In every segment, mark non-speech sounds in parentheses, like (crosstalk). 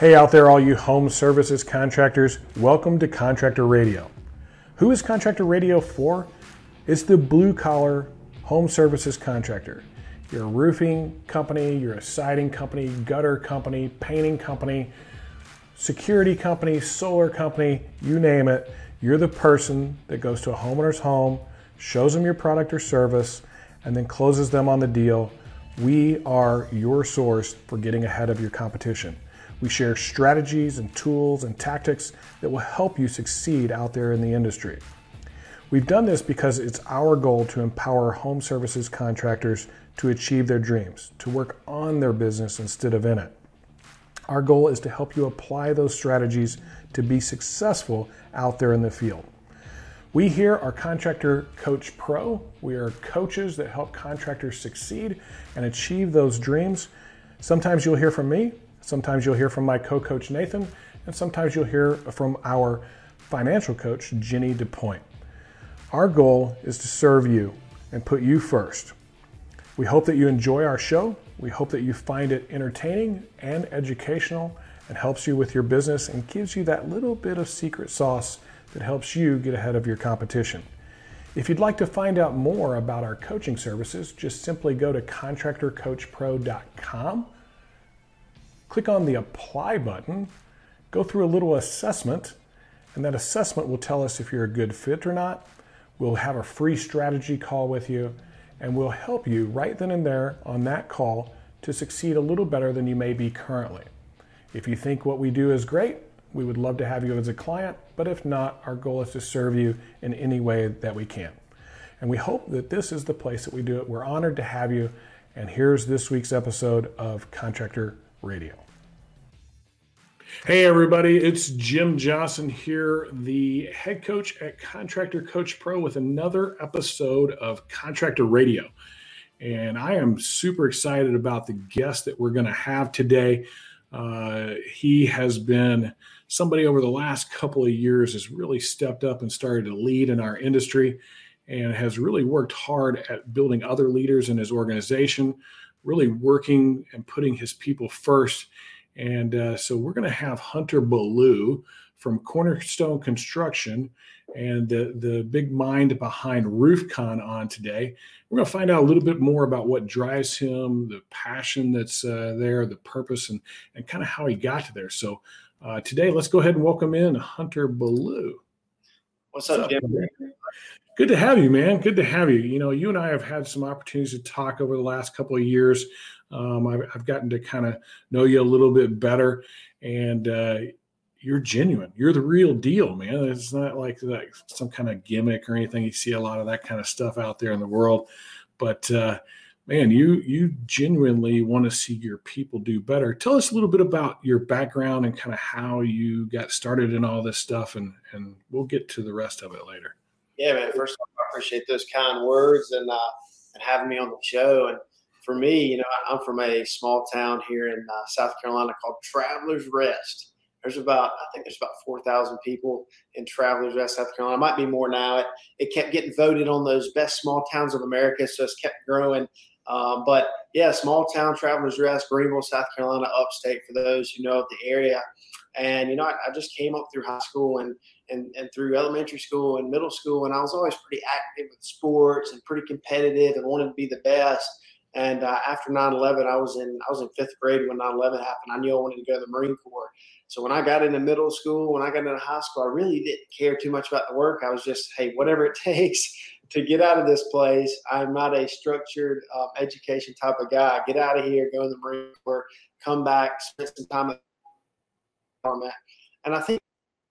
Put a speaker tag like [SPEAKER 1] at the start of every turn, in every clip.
[SPEAKER 1] Hey, out there, all you home services contractors, welcome to Contractor Radio. Who is Contractor Radio for? It's the blue collar home services contractor. You're a roofing company, you're a siding company, gutter company, painting company, security company, solar company, you name it. You're the person that goes to a homeowner's home, shows them your product or service, and then closes them on the deal. We are your source for getting ahead of your competition. We share strategies and tools and tactics that will help you succeed out there in the industry. We've done this because it's our goal to empower home services contractors to achieve their dreams, to work on their business instead of in it. Our goal is to help you apply those strategies to be successful out there in the field. We here are Contractor Coach Pro. We are coaches that help contractors succeed and achieve those dreams. Sometimes you'll hear from me, Sometimes you'll hear from my co coach Nathan, and sometimes you'll hear from our financial coach, Jenny DuPoint. Our goal is to serve you and put you first. We hope that you enjoy our show. We hope that you find it entertaining and educational and helps you with your business and gives you that little bit of secret sauce that helps you get ahead of your competition. If you'd like to find out more about our coaching services, just simply go to contractorcoachpro.com click on the apply button, go through a little assessment, and that assessment will tell us if you're a good fit or not. We'll have a free strategy call with you, and we'll help you right then and there on that call to succeed a little better than you may be currently. If you think what we do is great, we would love to have you as a client, but if not, our goal is to serve you in any way that we can. And we hope that this is the place that we do it. We're honored to have you. And here's this week's episode of Contractor Radio. Hey, everybody, it's Jim Johnson here, the head coach at Contractor Coach Pro, with another episode of Contractor Radio. And I am super excited about the guest that we're going to have today. Uh, he has been somebody over the last couple of years has really stepped up and started to lead in our industry and has really worked hard at building other leaders in his organization really working and putting his people first. And uh, so we're going to have Hunter Ballou from Cornerstone Construction and the, the big mind behind RoofCon on today. We're going to find out a little bit more about what drives him, the passion that's uh, there, the purpose, and, and kind of how he got to there. So uh, today, let's go ahead and welcome in Hunter Ballou.
[SPEAKER 2] What's up, Jim?
[SPEAKER 1] Good to have you, man. Good to have you. You know, you and I have had some opportunities to talk over the last couple of years. Um, I've, I've, gotten to kind of know you a little bit better, and uh, you're genuine. You're the real deal, man. It's not like, like some kind of gimmick or anything. You see a lot of that kind of stuff out there in the world, but uh, man, you you genuinely want to see your people do better. Tell us a little bit about your background and kind of how you got started in all this stuff, and and we'll get to the rest of it later.
[SPEAKER 2] Yeah, man. First of all, I appreciate those kind words and uh, and having me on the show. And for me, you know, I'm from a small town here in uh, South Carolina called Travelers Rest. There's about, I think there's about 4,000 people in Travelers Rest, South Carolina. It might be more now. It, it kept getting voted on those best small towns of America, so it's kept growing. Um, but yeah, small town Travelers Rest, Greenville, South Carolina, upstate for those who know of the area. And you know, I, I, just came up through high school and, and and through elementary school and middle school, and I was always pretty active with sports and pretty competitive and wanted to be the best. And uh, after 9/11, I was in I was in fifth grade when 9/11 happened. I knew I wanted to go to the Marine Corps. So when I got into middle school, when I got into high school, I really didn't care too much about the work. I was just, hey, whatever it (laughs) takes to get out of this place. I'm not a structured um, education type of guy. Get out of here, go in the Marine Corps, come back, spend some time at. And I think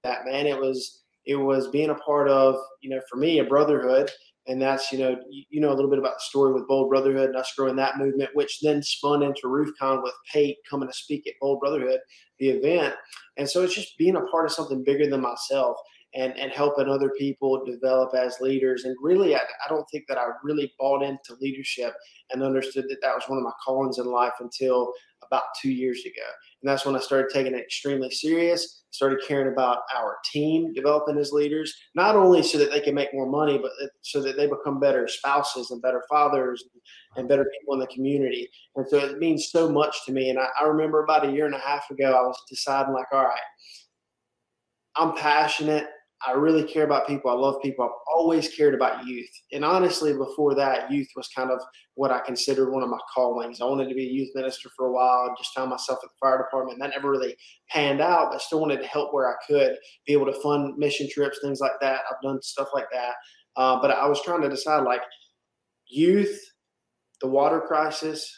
[SPEAKER 2] that man, it was it was being a part of you know for me a brotherhood, and that's you know you, you know a little bit about the story with Bold Brotherhood and us growing that movement, which then spun into RoofCon with Pate coming to speak at Bold Brotherhood, the event. And so it's just being a part of something bigger than myself and, and helping other people develop as leaders. And really, I, I don't think that I really bought into leadership and understood that that was one of my callings in life until about two years ago. And that's when I started taking it extremely serious, started caring about our team developing as leaders, not only so that they can make more money, but so that they become better spouses and better fathers and better people in the community. And so it means so much to me. And I, I remember about a year and a half ago, I was deciding, like, all right, I'm passionate. I really care about people. I love people. I've always cared about youth. And honestly, before that, youth was kind of what I considered one of my callings. I wanted to be a youth minister for a while. just found myself at the fire department. That never really panned out, but still wanted to help where I could, be able to fund mission trips, things like that. I've done stuff like that. Uh, but I was trying to decide like youth, the water crisis,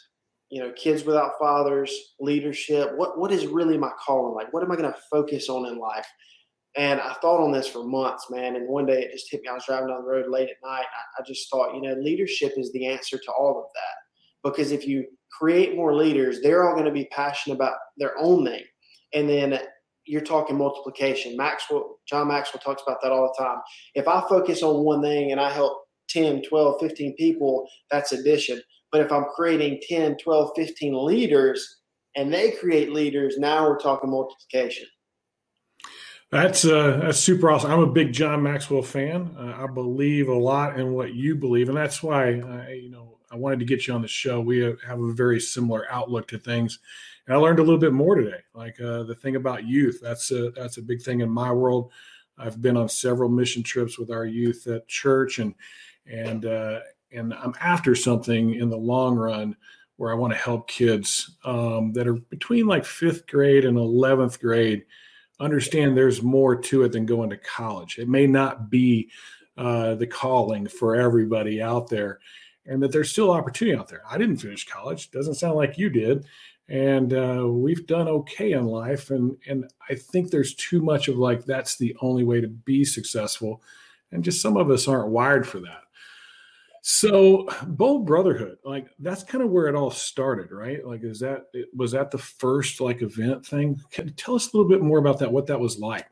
[SPEAKER 2] you know, kids without fathers, leadership. What what is really my calling? Like, what am I going to focus on in life? And I thought on this for months, man. And one day it just hit me. I was driving down the road late at night. I, I just thought, you know, leadership is the answer to all of that. Because if you create more leaders, they're all going to be passionate about their own thing. And then you're talking multiplication. Maxwell, John Maxwell talks about that all the time. If I focus on one thing and I help 10, 12, 15 people, that's addition. But if I'm creating 10, 12, 15 leaders and they create leaders, now we're talking multiplication.
[SPEAKER 1] That's uh, that's super awesome. I'm a big John Maxwell fan. Uh, I believe a lot in what you believe, and that's why I, you know I wanted to get you on the show. We have a very similar outlook to things, and I learned a little bit more today. Like uh, the thing about youth, that's a that's a big thing in my world. I've been on several mission trips with our youth at church, and and uh, and I'm after something in the long run where I want to help kids um, that are between like fifth grade and eleventh grade understand there's more to it than going to college. It may not be uh, the calling for everybody out there, and that there's still opportunity out there. I didn't finish college. Doesn't sound like you did, and uh, we've done okay in life. And and I think there's too much of like that's the only way to be successful, and just some of us aren't wired for that. So bold brotherhood, like that's kind of where it all started, right? Like, is that was that the first like event thing? Can tell us a little bit more about that? What that was like?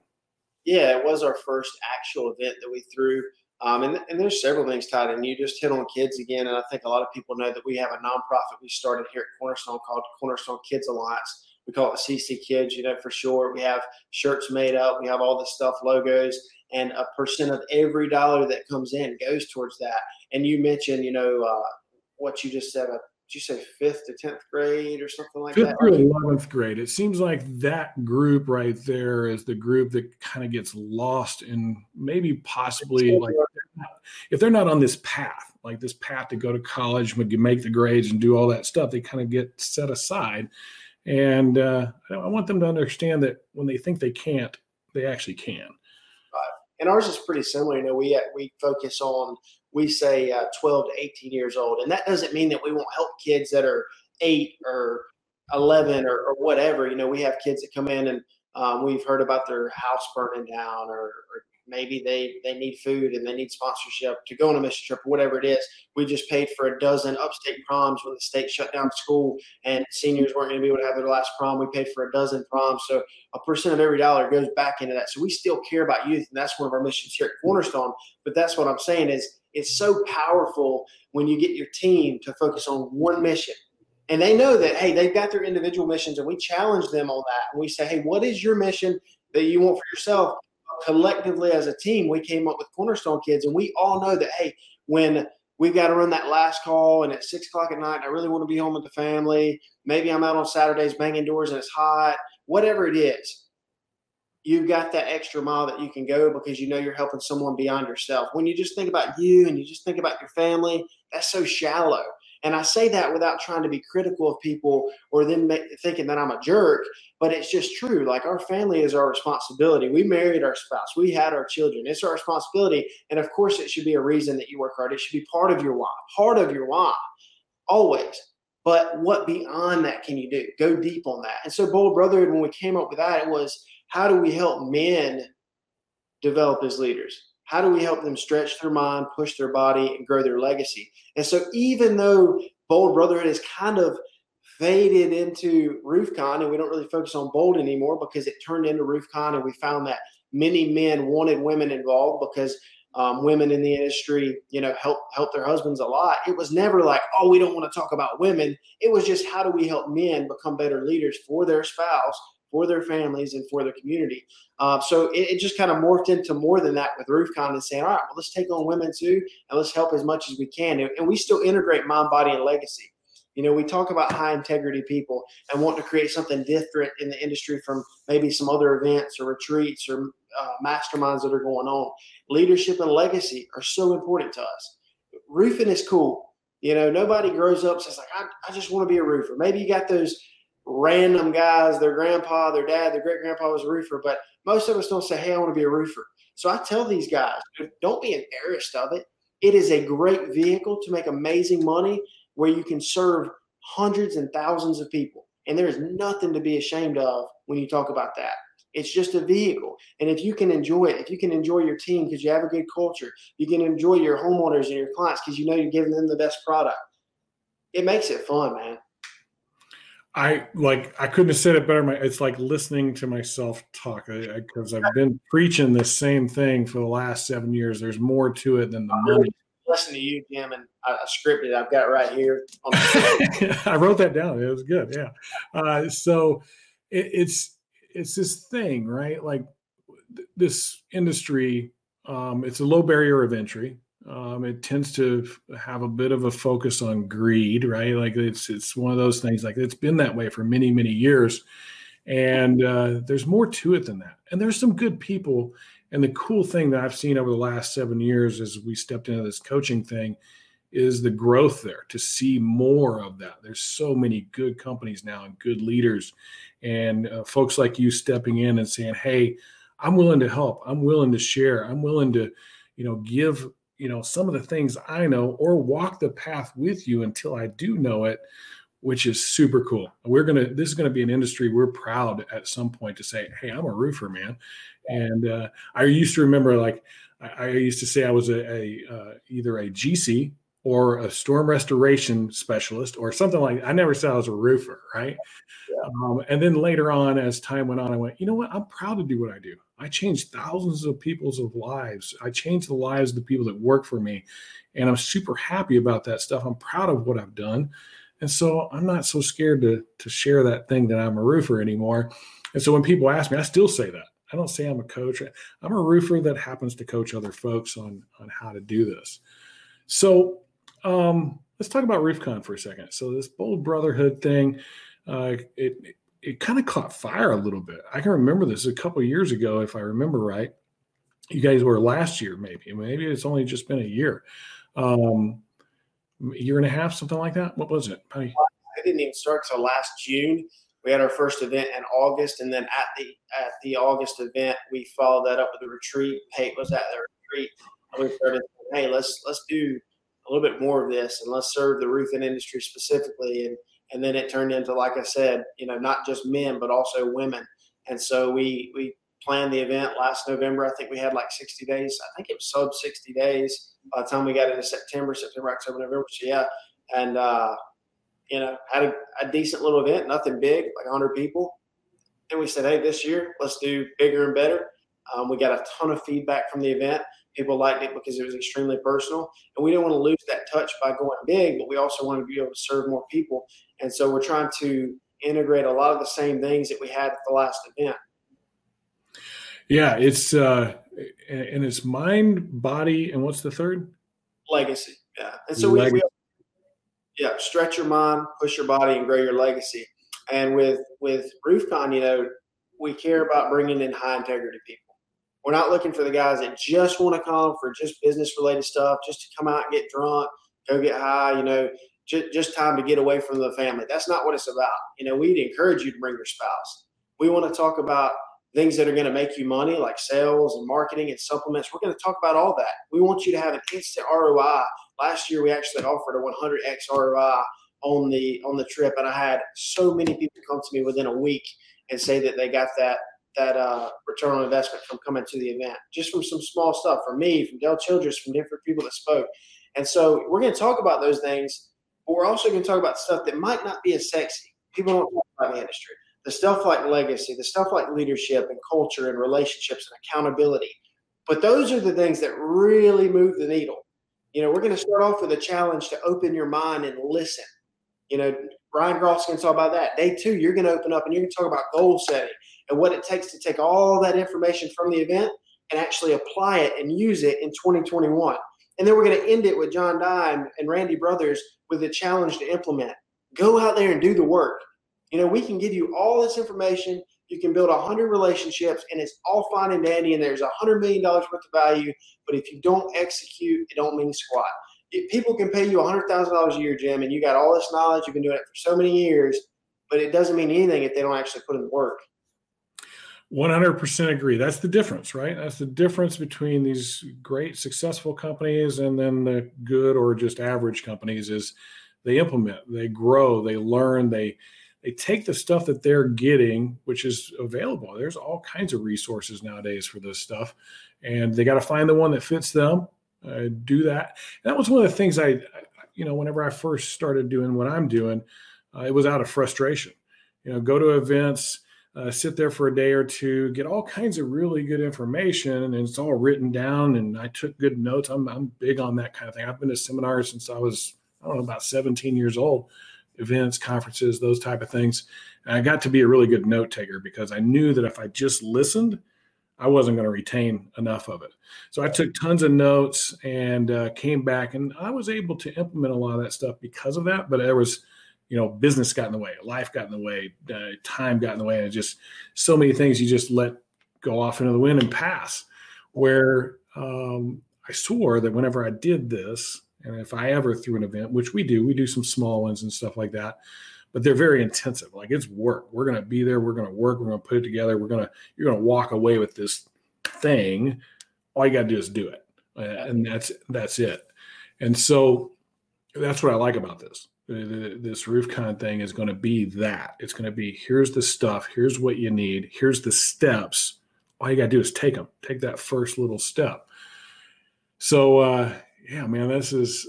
[SPEAKER 2] Yeah, it was our first actual event that we threw. Um, and, and there's several things tied in. You just hit on kids again, and I think a lot of people know that we have a nonprofit we started here at Cornerstone called Cornerstone Kids Alliance. We call it CC Kids, you know, for sure. We have shirts made up. We have all this stuff, logos, and a percent of every dollar that comes in goes towards that. And you mentioned, you know, uh, what you just said. Uh, did you say fifth to tenth grade or something like
[SPEAKER 1] fifth
[SPEAKER 2] that?
[SPEAKER 1] Fifth to eleventh grade. It seems like that group right there is the group that kind of gets lost in maybe possibly like if they're not on this path, like this path to go to college, when you make the grades and do all that stuff, they kind of get set aside. And uh, I want them to understand that when they think they can't, they actually can.
[SPEAKER 2] And ours is pretty similar. You know, we we focus on we say uh, 12 to 18 years old. And that doesn't mean that we won't help kids that are eight or 11 or, or whatever. You know, we have kids that come in and um, we've heard about their house burning down or, or, maybe they, they need food and they need sponsorship to go on a mission trip or whatever it is. We just paid for a dozen upstate proms when the state shut down school and seniors weren't going to be able to have their last prom. We paid for a dozen proms. So a percent of every dollar goes back into that. So we still care about youth. And that's one of our missions here at Cornerstone. But that's what I'm saying is it's so powerful when you get your team to focus on one mission. And they know that, hey, they've got their individual missions, and we challenge them on that. And we say, hey, what is your mission that you want for yourself? Collectively, as a team, we came up with Cornerstone Kids, and we all know that, hey, when we've got to run that last call and at six o'clock at night, I really want to be home with the family. Maybe I'm out on Saturdays banging doors and it's hot, whatever it is you've got that extra mile that you can go because you know you're helping someone beyond yourself. When you just think about you and you just think about your family, that's so shallow. And I say that without trying to be critical of people or then make, thinking that I'm a jerk, but it's just true. Like our family is our responsibility. We married our spouse, we had our children. It's our responsibility. And of course, it should be a reason that you work hard. It should be part of your why, part of your why, always. But what beyond that can you do? Go deep on that. And so, Bold Brotherhood, when we came up with that, it was how do we help men develop as leaders? How do we help them stretch their mind, push their body, and grow their legacy? And so, even though Bold Brotherhood is kind of faded into RoofCon, and we don't really focus on Bold anymore because it turned into RoofCon, and we found that many men wanted women involved because um, women in the industry, you know, help help their husbands a lot. It was never like, oh, we don't want to talk about women. It was just how do we help men become better leaders for their spouse, for their families, and for their community. Uh, so it, it, just kind of morphed into more than that with RoofCon and saying, all right, well, let's take on women too, and let's help as much as we can. And, and we still integrate mind, body, and legacy. You know, we talk about high integrity people and want to create something different in the industry from maybe some other events or retreats or uh, masterminds that are going on. Leadership and legacy are so important to us. Roofing is cool. You know, nobody grows up says like, I, I just want to be a roofer. Maybe you got those random guys, their grandpa, their dad, their great grandpa was a roofer, but most of us don't say, Hey, I want to be a roofer. So I tell these guys, don't be embarrassed of it. It is a great vehicle to make amazing money where you can serve hundreds and thousands of people. And there is nothing to be ashamed of when you talk about that. It's just a vehicle. And if you can enjoy it, if you can enjoy your team because you have a good culture, you can enjoy your homeowners and your clients because you know you're giving them the best product. It makes it fun, man.
[SPEAKER 1] I like I couldn't have said it better. My, It's like listening to myself talk because I've been preaching the same thing for the last seven years. There's more to it than the money.
[SPEAKER 2] Listen to you, Jim, and I, scripted I've got right here. (laughs)
[SPEAKER 1] I wrote that down. It was good. Yeah. Uh, so it, it's it's this thing, right? Like th- this industry, um, it's a low barrier of entry. Um, it tends to have a bit of a focus on greed, right? Like it's it's one of those things. Like it's been that way for many many years, and uh, there's more to it than that. And there's some good people. And the cool thing that I've seen over the last seven years as we stepped into this coaching thing is the growth there to see more of that. There's so many good companies now and good leaders, and uh, folks like you stepping in and saying, "Hey, I'm willing to help. I'm willing to share. I'm willing to, you know, give." You know, some of the things I know or walk the path with you until I do know it, which is super cool. We're to, this is to be an industry we're proud at some point to say, Hey, I'm a roofer, man. And uh, I used to remember like, I, used to say I was a, a uh, either a GC or a storm restoration specialist or something like that. I never said I was a roofer, right? Yeah. Um, and then later on, as time went on, I went, you know what? I'm proud to do what I do. I changed thousands of people's of lives. I changed the lives of the people that work for me. And I'm super happy about that stuff. I'm proud of what I've done. And so I'm not so scared to, to share that thing that I'm a roofer anymore. And so when people ask me, I still say that. I don't say I'm a coach. I'm a roofer that happens to coach other folks on, on how to do this. So um, let's talk about RoofCon for a second. So this bold brotherhood thing, uh, it it, kind of caught fire a little bit. I can remember this a couple years ago, if I remember right. You guys were last year, maybe. Maybe it's only just been a year, um, year and a half, something like that. What was it?
[SPEAKER 2] I didn't even start till last June. We had our first event in August, and then at the at the August event, we followed that up with a retreat. Pate was at the retreat, and we started. Hey, let's let's do a little bit more of this and let's serve the roofing industry specifically. And and then it turned into, like I said, you know, not just men but also women. And so we we planned the event last November. I think we had like 60 days. I think it was sub 60 days by the time we got into September, September, October, November. So yeah, and uh, you know, had a, a decent little event, nothing big, like 100 people. And we said, hey, this year let's do bigger and better. Um, we got a ton of feedback from the event. People liked it because it was extremely personal. And we didn't want to lose that touch by going big, but we also wanted to be able to serve more people. And so we're trying to integrate a lot of the same things that we had at the last event.
[SPEAKER 1] Yeah, it's uh and it's mind, body, and what's the third?
[SPEAKER 2] Legacy. Yeah. And so we, we yeah, stretch your mind, push your body, and grow your legacy. And with with RoofCon, you know, we care about bringing in high integrity people. We're not looking for the guys that just want to come for just business related stuff, just to come out and get drunk, go get high, you know, just, just time to get away from the family. That's not what it's about. You know, we'd encourage you to bring your spouse. We want to talk about things that are going to make you money, like sales and marketing and supplements. We're going to talk about all that. We want you to have an instant ROI. Last year, we actually offered a 100x ROI on the on the trip, and I had so many people come to me within a week and say that they got that that uh, return on investment from coming to the event, just from some small stuff from me, from Dell Childress, from different people that spoke. And so we're going to talk about those things, but we're also going to talk about stuff that might not be as sexy. People don't talk about the industry. The stuff like legacy, the stuff like leadership and culture and relationships and accountability. But those are the things that really move the needle. You know, we're going to start off with a challenge to open your mind and listen. You know, Ryan Groff's going to talk about that. Day two, you're going to open up and you're going to talk about goal setting and what it takes to take all that information from the event and actually apply it and use it in 2021. And then we're going to end it with John Dye and Randy Brothers with a challenge to implement. Go out there and do the work. You know, we can give you all this information. You can build 100 relationships, and it's all fine and dandy, and there's $100 million worth of value. But if you don't execute, it don't mean squat. If people can pay you $100,000 a year, Jim, and you got all this knowledge, you've been doing it for so many years, but it doesn't mean anything if they don't actually put in the work.
[SPEAKER 1] 100% agree. That's the difference, right? That's the difference between these great successful companies and then the good or just average companies is they implement, they grow, they learn, they they take the stuff that they're getting, which is available. There's all kinds of resources nowadays for this stuff, and they got to find the one that fits them. Uh, do that. And that was one of the things I, you know, whenever I first started doing what I'm doing, uh, it was out of frustration. You know, go to events uh, sit there for a day or two, get all kinds of really good information, and it's all written down. And I took good notes. I'm, I'm big on that kind of thing. I've been to seminars since I was, I don't know, about 17 years old, events, conferences, those type of things. And I got to be a really good note taker because I knew that if I just listened, I wasn't going to retain enough of it. So I took tons of notes and uh, came back, and I was able to implement a lot of that stuff because of that. But there was you know, business got in the way, life got in the way, uh, time got in the way, and just so many things you just let go off into the wind and pass. Where um, I swore that whenever I did this, and if I ever threw an event, which we do, we do some small ones and stuff like that, but they're very intensive. Like it's work. We're going to be there. We're going to work. We're going to put it together. We're going to, you're going to walk away with this thing. All you got to do is do it. And that's, that's it. And so that's what I like about this this RoofCon thing is going to be that. It's going to be here's the stuff, here's what you need, here's the steps. All you got to do is take them, take that first little step. So, uh, yeah, man, this is,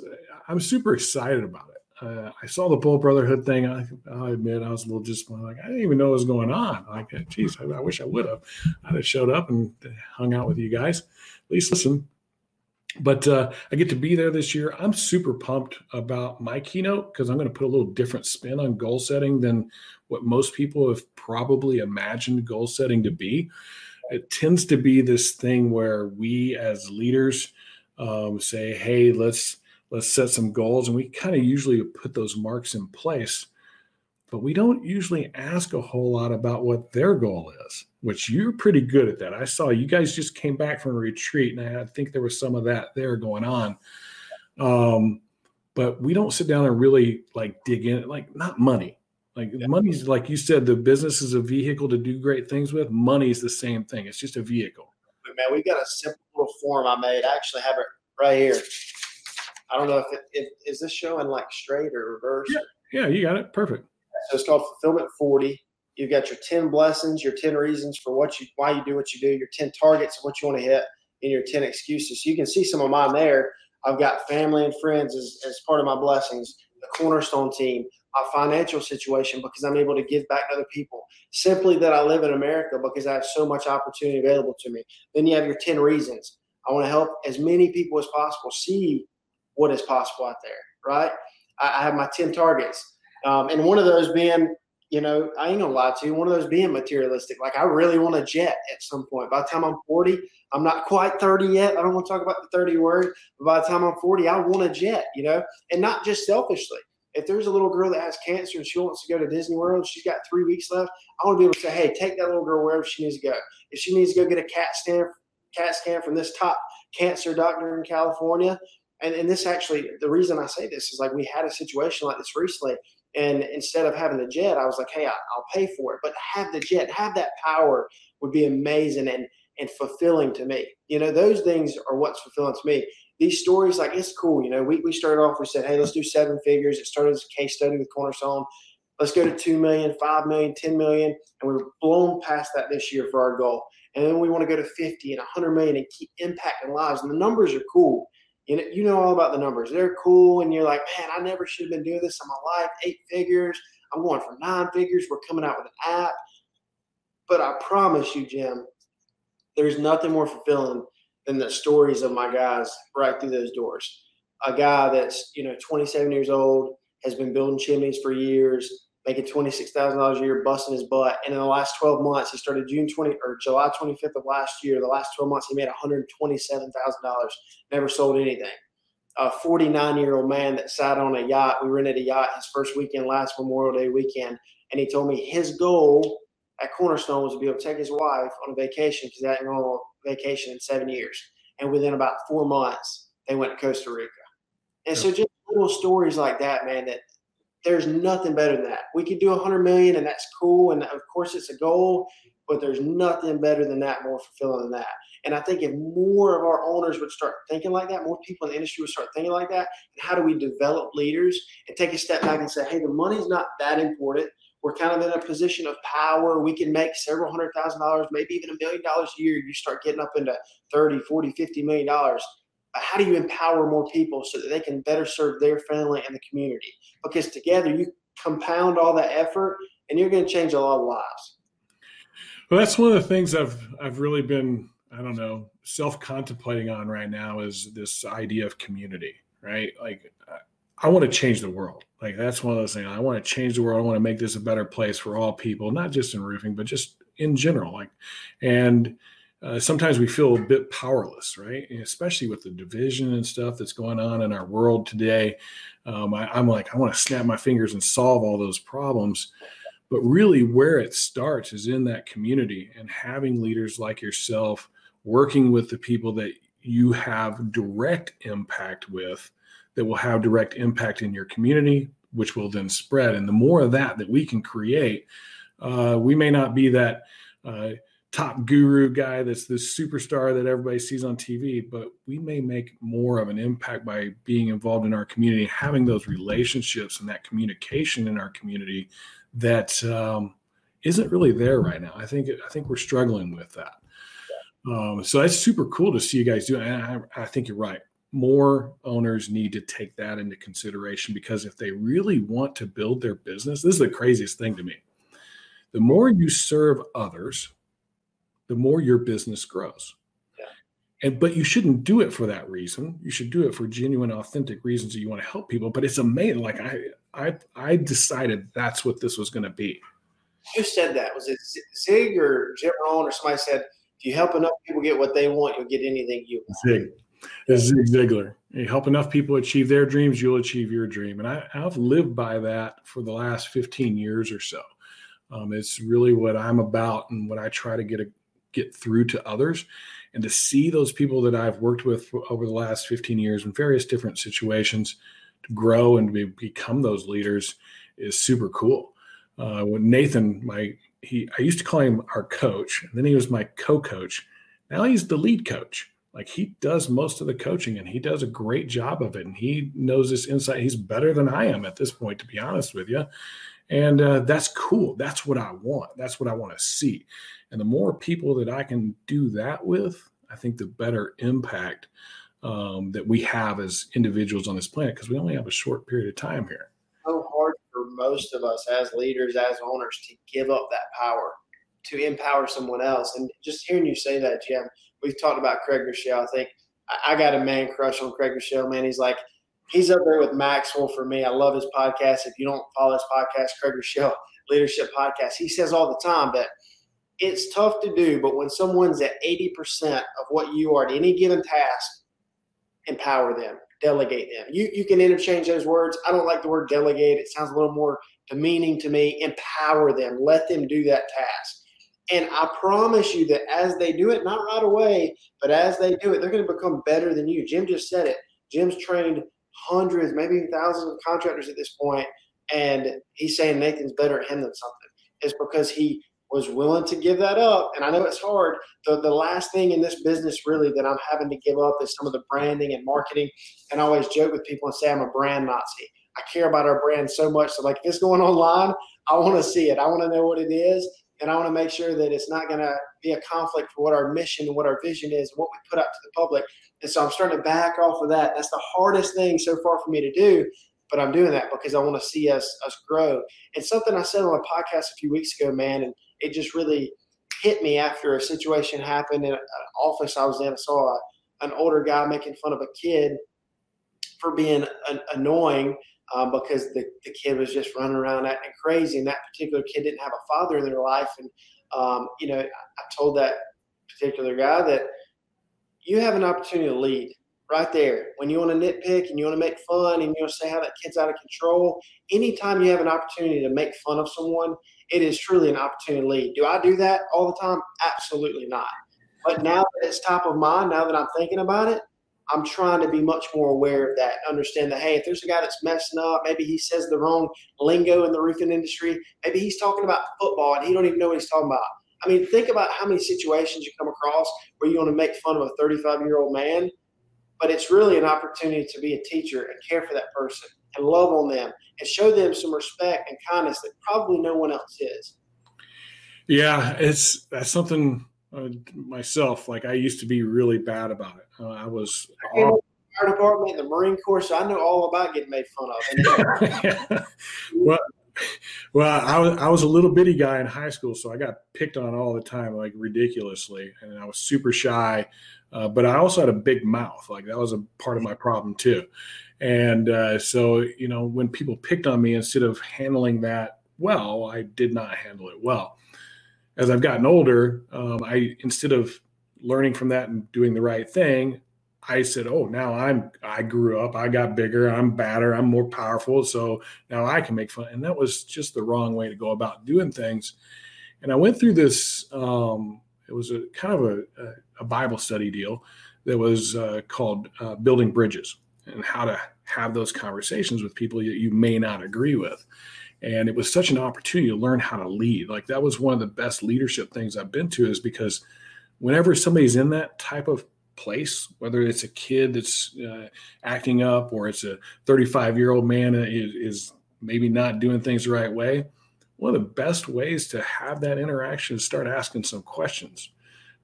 [SPEAKER 1] I'm super excited about it. Uh, I saw the Bold Brotherhood thing. I, will admit I was a little disappointed. Like, I didn't even know what was going on. Like, geez, I, I wish I would have. I'd have showed up and hung out with you guys. At least listen but uh, I get to be there this year. I'm super pumped about my keynote because I'm going to put a little different spin on goal setting than what most people have probably imagined goal setting to be. It tends to be this thing where we as leaders um, say, "Hey, let's let's set some goals," and we kind of usually put those marks in place but we don't usually ask a whole lot about what their goal is, which you're pretty good at that. I saw you guys just came back from a retreat, and I think there was some of that there going on. Um, but we don't sit down and really like dig in, like not money. Like yeah. money's like you said, the business is a vehicle to do great things with. Money's the same thing. It's just a vehicle.
[SPEAKER 2] Man, we got a simple little form I made. I actually have it right here. I don't know if it if, is this showing like straight or reverse.
[SPEAKER 1] Yeah, yeah you got it. Perfect.
[SPEAKER 2] So it's called Fulfillment 40. You've got your 10 blessings, your 10 reasons for what you why you do what you do, your 10 targets of what you want to hit, and your 10 excuses. So you can see some of mine there. I've got family and friends as, as part of my blessings, the cornerstone team, my financial situation because I'm able to give back to other people. Simply that I live in America because I have so much opportunity available to me. Then you have your 10 reasons. I want to help as many people as possible see what is possible out there, right? I, I have my 10 targets. Um, and one of those being, you know, I ain't gonna lie to you, one of those being materialistic. Like I really want a jet at some point. By the time I'm 40, I'm not quite 30 yet. I don't want to talk about the 30 word, but by the time I'm 40, I want a jet, you know, and not just selfishly. If there's a little girl that has cancer and she wants to go to Disney World, she's got three weeks left. I want to be able to say, hey, take that little girl wherever she needs to go. If she needs to go get a CAT scan, CAT scan from this top cancer doctor in California, and, and this actually, the reason I say this is like we had a situation like this recently and instead of having the jet, I was like, hey, I, will pay for it. But have the jet, have that power would be amazing and and fulfilling to me. You know, those things are what's fulfilling to me. These stories, like it's cool. You know, we, we started off, we said, hey, let's do seven figures. It started as a case study with Cornerstone. Let's go to 2 million, 5 million, 10 million. And we're blown past that this year for our goal. And then we want to go to 50 and 100 million and keep impacting lives. And the numbers are cool you know, you know all about the numbers. They're cool, and you're like, man, I never should have been doing this in my life. Eight figures. I'm going for nine figures. We're coming out with an app. But I promise you, Jim, there's nothing more fulfilling than the stories of my guys right through those doors. A guy that's you know 27 years old has been building chimneys for years, making $26,000 a year, busting his butt. And in the last 12 months, he started June 20 or July 25th of last year. The last 12 months, he made $127,000, never sold anything. A 49 year old man that sat on a yacht. We rented a yacht his first weekend, last Memorial Day weekend. And he told me his goal at Cornerstone was to be able to take his wife on a vacation because they hadn't gone on vacation in seven years. And within about four months, they went to Costa Rica. And so just little stories like that, man, that there's nothing better than that. We could do a hundred million and that's cool. And of course it's a goal, but there's nothing better than that, more fulfilling than that. And I think if more of our owners would start thinking like that, more people in the industry would start thinking like that, and how do we develop leaders and take a step back and say, hey, the money's not that important. We're kind of in a position of power. We can make several hundred thousand dollars, maybe even a million dollars a year. You start getting up into 30, 40, 50 million dollars how do you empower more people so that they can better serve their family and the community? Because together you compound all that effort and you're going to change a lot of lives.
[SPEAKER 1] Well, that's one of the things I've I've really been I don't know self contemplating on right now is this idea of community, right? Like I want to change the world. Like that's one of those things. I want to change the world. I want to make this a better place for all people, not just in roofing, but just in general. Like, and uh, sometimes we feel a bit powerless, right? And especially with the division and stuff that's going on in our world today. Um, I, I'm like, I want to snap my fingers and solve all those problems. But really, where it starts is in that community and having leaders like yourself working with the people that you have direct impact with that will have direct impact in your community, which will then spread. And the more of that that we can create, uh, we may not be that. Uh, top guru guy that's this superstar that everybody sees on TV, but we may make more of an impact by being involved in our community, having those relationships and that communication in our community that um, not really there right now. I think I think we're struggling with that. Um, so that's super cool to see you guys do. And I, I think you're right. More owners need to take that into consideration because if they really want to build their business, this is the craziest thing to me. The more you serve others, the more your business grows. Yeah. And but you shouldn't do it for that reason. You should do it for genuine, authentic reasons that you want to help people. But it's amazing. Like I I I decided that's what this was going to be.
[SPEAKER 2] Who said that? Was it Zig or Jim Rohn or somebody said, if you help enough people get what they want, you'll get anything you want.
[SPEAKER 1] Zig. It's Zig Ziglar. You help enough people achieve their dreams, you'll achieve your dream. And I, I've lived by that for the last 15 years or so. Um, it's really what I'm about and what I try to get a, get through to others and to see those people that I've worked with over the last 15 years in various different situations to grow and be, become those leaders is super cool. Uh, when Nathan, my he, I used to call him our coach, and then he was my co-coach. Now he's the lead coach. Like he does most of the coaching, and he does a great job of it. And he knows this insight. He's better than I am at this point, to be honest with you. And uh, that's cool. That's what I want. That's what I want to see. And the more people that I can do that with, I think the better impact um, that we have as individuals on this planet because we only have a short period of time here.
[SPEAKER 2] So hard for most of us as leaders, as owners, to give up that power to empower someone else. And just hearing you say that, Jim, we've talked about Craig Groeschel. I think I got a man crush on Craig Groeschel, man. He's like, he's up there with Maxwell for me. I love his podcast. If you don't follow his podcast, Craig Groeschel Leadership Podcast, he says all the time that – it's tough to do, but when someone's at 80% of what you are at any given task, empower them, delegate them. You, you can interchange those words. I don't like the word delegate, it sounds a little more demeaning to me. Empower them, let them do that task. And I promise you that as they do it, not right away, but as they do it, they're going to become better than you. Jim just said it. Jim's trained hundreds, maybe thousands of contractors at this point, and he's saying Nathan's better at him than something. It's because he was willing to give that up. And I know it's hard. The, the last thing in this business, really, that I'm having to give up is some of the branding and marketing. And I always joke with people and say I'm a brand Nazi. I care about our brand so much. So, like, if it's going online, I want to see it. I want to know what it is. And I want to make sure that it's not going to be a conflict for what our mission and what our vision is, and what we put out to the public. And so I'm starting to back off of that. That's the hardest thing so far for me to do but I'm doing that because I want to see us us grow. And something I said on a podcast a few weeks ago, man, and it just really hit me after a situation happened in an office I was in. I saw a, an older guy making fun of a kid for being an, annoying um, because the, the kid was just running around acting crazy, and that particular kid didn't have a father in their life. And um, you know, I told that particular guy that you have an opportunity to lead right there. When you want to nitpick and you want to make fun and you want to say how that kid's out of control, anytime you have an opportunity to make fun of someone, it is truly an opportunity lead. Do I do that all the time? Absolutely not. But now that it's top of mind, now that I'm thinking about it, I'm trying to be much more aware of that. Understand that hey, if there's a guy that's messing up, maybe he says the wrong lingo in the roofing industry. Maybe he's talking about football and he don't even know what he's talking about. I mean, think about how many situations you come across where you want to make fun of a 35 year old man, but it's really an opportunity to be a teacher and care for that person and love on them and show them some respect and kindness that probably no one else is.
[SPEAKER 1] Yeah, it's that's something uh, myself. Like I used to be really bad about it. Uh, I was.
[SPEAKER 2] All- fire department, the Marine Corps, so I know all about getting made fun of.
[SPEAKER 1] yeah. (laughs) (laughs) Well, well, I was I was a little bitty guy in high school, so I got picked on all the time, like ridiculously, and I was super shy. Uh, but I also had a big mouth, like that was a part of my problem too. And uh, so, you know, when people picked on me, instead of handling that well, I did not handle it well. As I've gotten older, um, I instead of learning from that and doing the right thing, I said, "Oh, now I'm I grew up, I got bigger, I'm badder, I'm more powerful, so now I can make fun." And that was just the wrong way to go about doing things. And I went through this. Um, it was a kind of a, a Bible study deal that was uh, called uh, "Building Bridges" and how to have those conversations with people that you may not agree with. And it was such an opportunity to learn how to lead. Like that was one of the best leadership things I've been to, is because whenever somebody's in that type of place, whether it's a kid that's uh, acting up or it's a 35 year old man is, is maybe not doing things the right way, one of the best ways to have that interaction is start asking some questions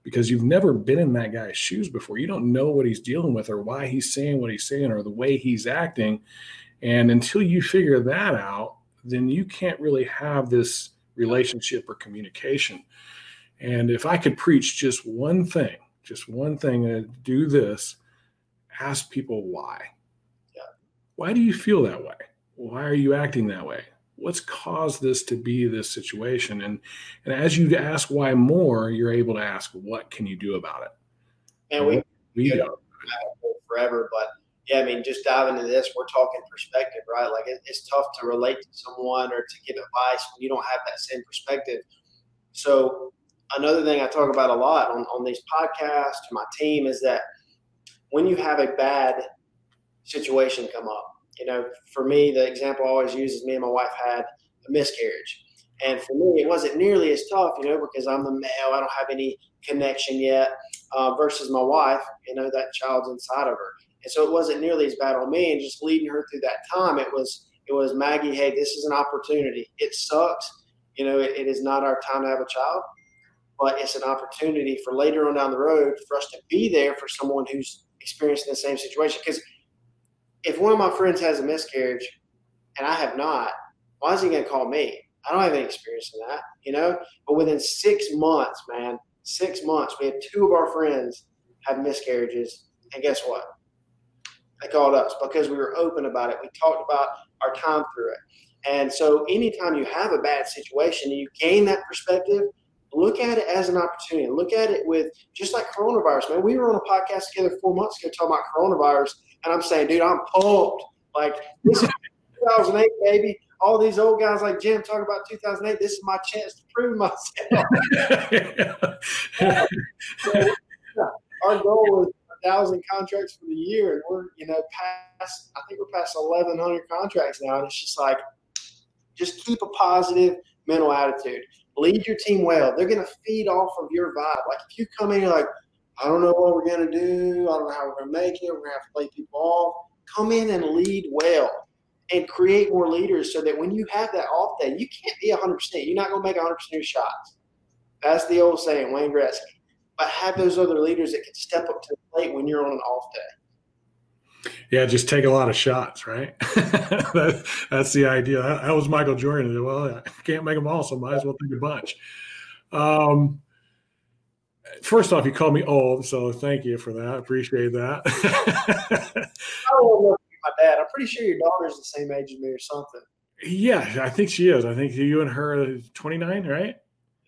[SPEAKER 1] because you've never been in that guy's shoes before. You don't know what he's dealing with or why he's saying what he's saying or the way he's acting. And until you figure that out, then you can't really have this relationship or communication. And if I could preach just one thing just one thing to do this ask people why yeah. why do you feel that way why are you acting that way what's caused this to be this situation? And and as you ask why more you're able to ask what can you do about it?
[SPEAKER 2] And we, we go forever but yeah i mean just diving into this we're talking perspective right? Like it, it's tough to relate to someone or to give advice when you don't have that same perspective. So another thing I talk about a lot on, on these podcasts to my team is that when you have a bad situation come up, you know, for me, the example I always use is me and my wife had a miscarriage. And for me, it wasn't nearly as tough, you know, because I'm the male, I don't have any connection yet, uh, versus my wife, you know, that child's inside of her. And so it wasn't nearly as bad on me. And just leading her through that time, it was, it was Maggie, hey, this is an opportunity. It sucks. You know, it, it is not our time to have a child, but it's an opportunity for later on down the road for us to be there for someone who's experiencing the same situation. Because if one of my friends has a miscarriage and I have not, why is he going to call me? I don't have any experience in that, you know. But within six months, man, six months, we had two of our friends have miscarriages, and guess what? They called us because we were open about it. We talked about our time through it. And so, anytime you have a bad situation and you gain that perspective, look at it as an opportunity. Look at it with just like coronavirus, man. We were on a podcast together four months ago talking about coronavirus, and I'm saying, dude, I'm pumped. Like this is 2008, baby. All these old guys like Jim talking about 2008. This is my chance to prove myself. (laughs) so, our goal is a thousand contracts for the year, and we're you know past. I think we're past 1,100 contracts now, and it's just like, just keep a positive mental attitude lead your team well. They're going to feed off of your vibe. Like if you come in, you're like, I don't know what we're going to do. I don't know how we're going to make it. We're going to have to play people off. Come in and lead well and create more leaders so that when you have that off day, you can't be 100%. You're not going to make 100% of your shots. That's the old saying, Wayne Gretzky. But have those other leaders that can step up to the plate when you're on an off day.
[SPEAKER 1] Yeah, just take a lot of shots, right? (laughs) that, that's the idea. That, was Michael Jordan. Well, I can't make them all, so might as well take a bunch. Um, first off, you called me old, so thank you for that. I appreciate that. (laughs)
[SPEAKER 2] I don't know my dad. I'm pretty sure your daughter's the same age as me or something.
[SPEAKER 1] Yeah, I think she is. I think you and her are 29, right?